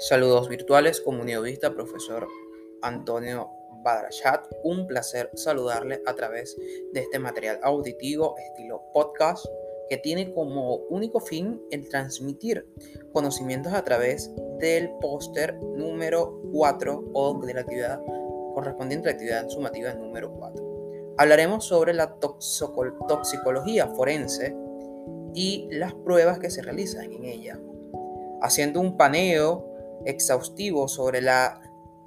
Saludos virtuales, comunidad profesor Antonio Badrachat. Un placer saludarle a través de este material auditivo estilo podcast que tiene como único fin el transmitir conocimientos a través del póster número 4 o de la actividad correspondiente a la actividad sumativa número 4. Hablaremos sobre la toxicología forense y las pruebas que se realizan en ella, haciendo un paneo exhaustivo sobre la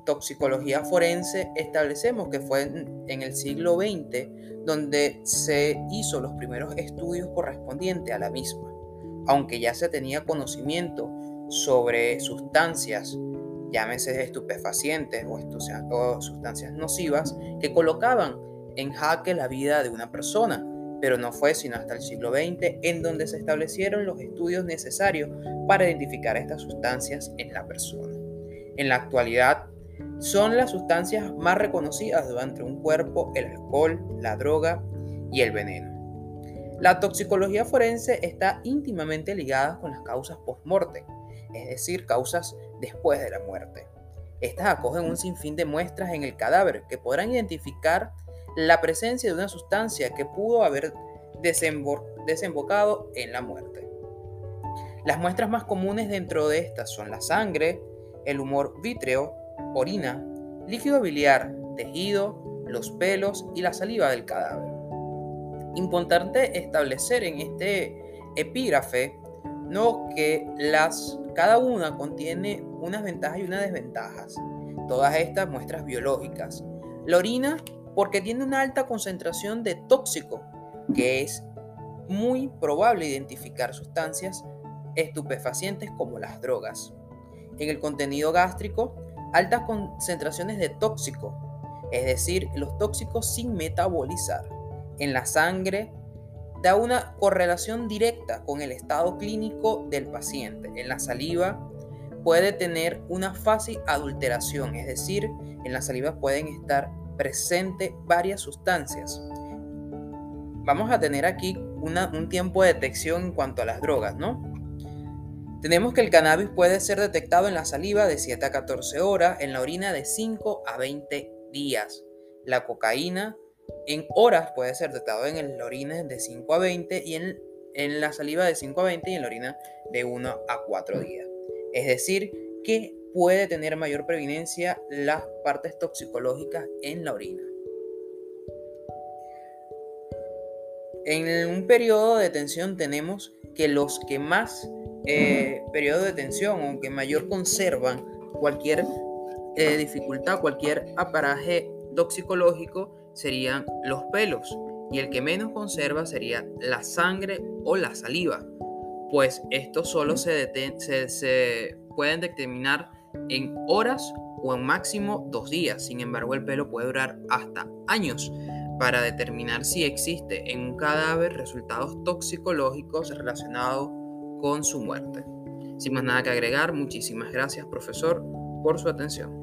toxicología forense, establecemos que fue en, el siglo XX donde se hizo los primeros estudios correspondientes a la misma, aunque ya se tenía conocimiento sobre sustancias, llámese estupefacientes o, o sustancias nocivas, que colocaban en jaque la vida de una persona, pero no fue sino hasta el siglo XX en donde se establecieron los estudios necesarios para identificar estas sustancias en la persona. En la actualidad, son las sustancias más reconocidas durante un cuerpo el alcohol, la droga y el veneno. La toxicología forense está íntimamente ligada con las causas post-morte, es decir, causas después de la muerte. Estas acogen un sinfín de muestras en el cadáver que podrán identificar la presencia de una sustancia que pudo haber desembocado en la muerte. Las muestras más comunes dentro de estas son la sangre, el humor vítreo, orina, líquido biliar, tejido, los pelos y la saliva del cadáver. Importante establecer en este epígrafe ¿no? que las, cada una contiene unas ventajas y unas desventajas. Todas estas muestras biológicas. La orina porque tiene una alta concentración de tóxico, que es muy probable identificar sustancias estupefacientes como las drogas. En el contenido gástrico, altas concentraciones de tóxico, es decir, los tóxicos sin metabolizar. En la sangre, da una correlación directa con el estado clínico del paciente. En la saliva, puede tener una fácil adulteración, es decir, en la saliva pueden estar presente varias sustancias. Vamos a tener aquí un tiempo de detección en cuanto a las drogas, ¿no? Tenemos que el cannabis puede ser detectado en la saliva de 7 a 14 horas, en la orina de 5 a 20 días. La cocaína en horas puede ser detectado en la orina de 5 a 20 y en, en la saliva de 5 a 20 y en la orina de 1 a 4 días. Es decir, que puede tener mayor previnencia las partes toxicológicas en la orina. En un periodo de detención tenemos que los que más eh, periodo de detención o que mayor conservan cualquier eh, dificultad, cualquier aparaje toxicológico serían los pelos y el que menos conserva sería la sangre o la saliva, pues estos solo se, se pueden determinar en horas o en máximo dos días. Sin embargo, el pelo puede durar hasta años para determinar si existe en un cadáver resultados toxicológicos relacionados con su muerte. Sin más nada que agregar, muchísimas gracias profesor por su atención.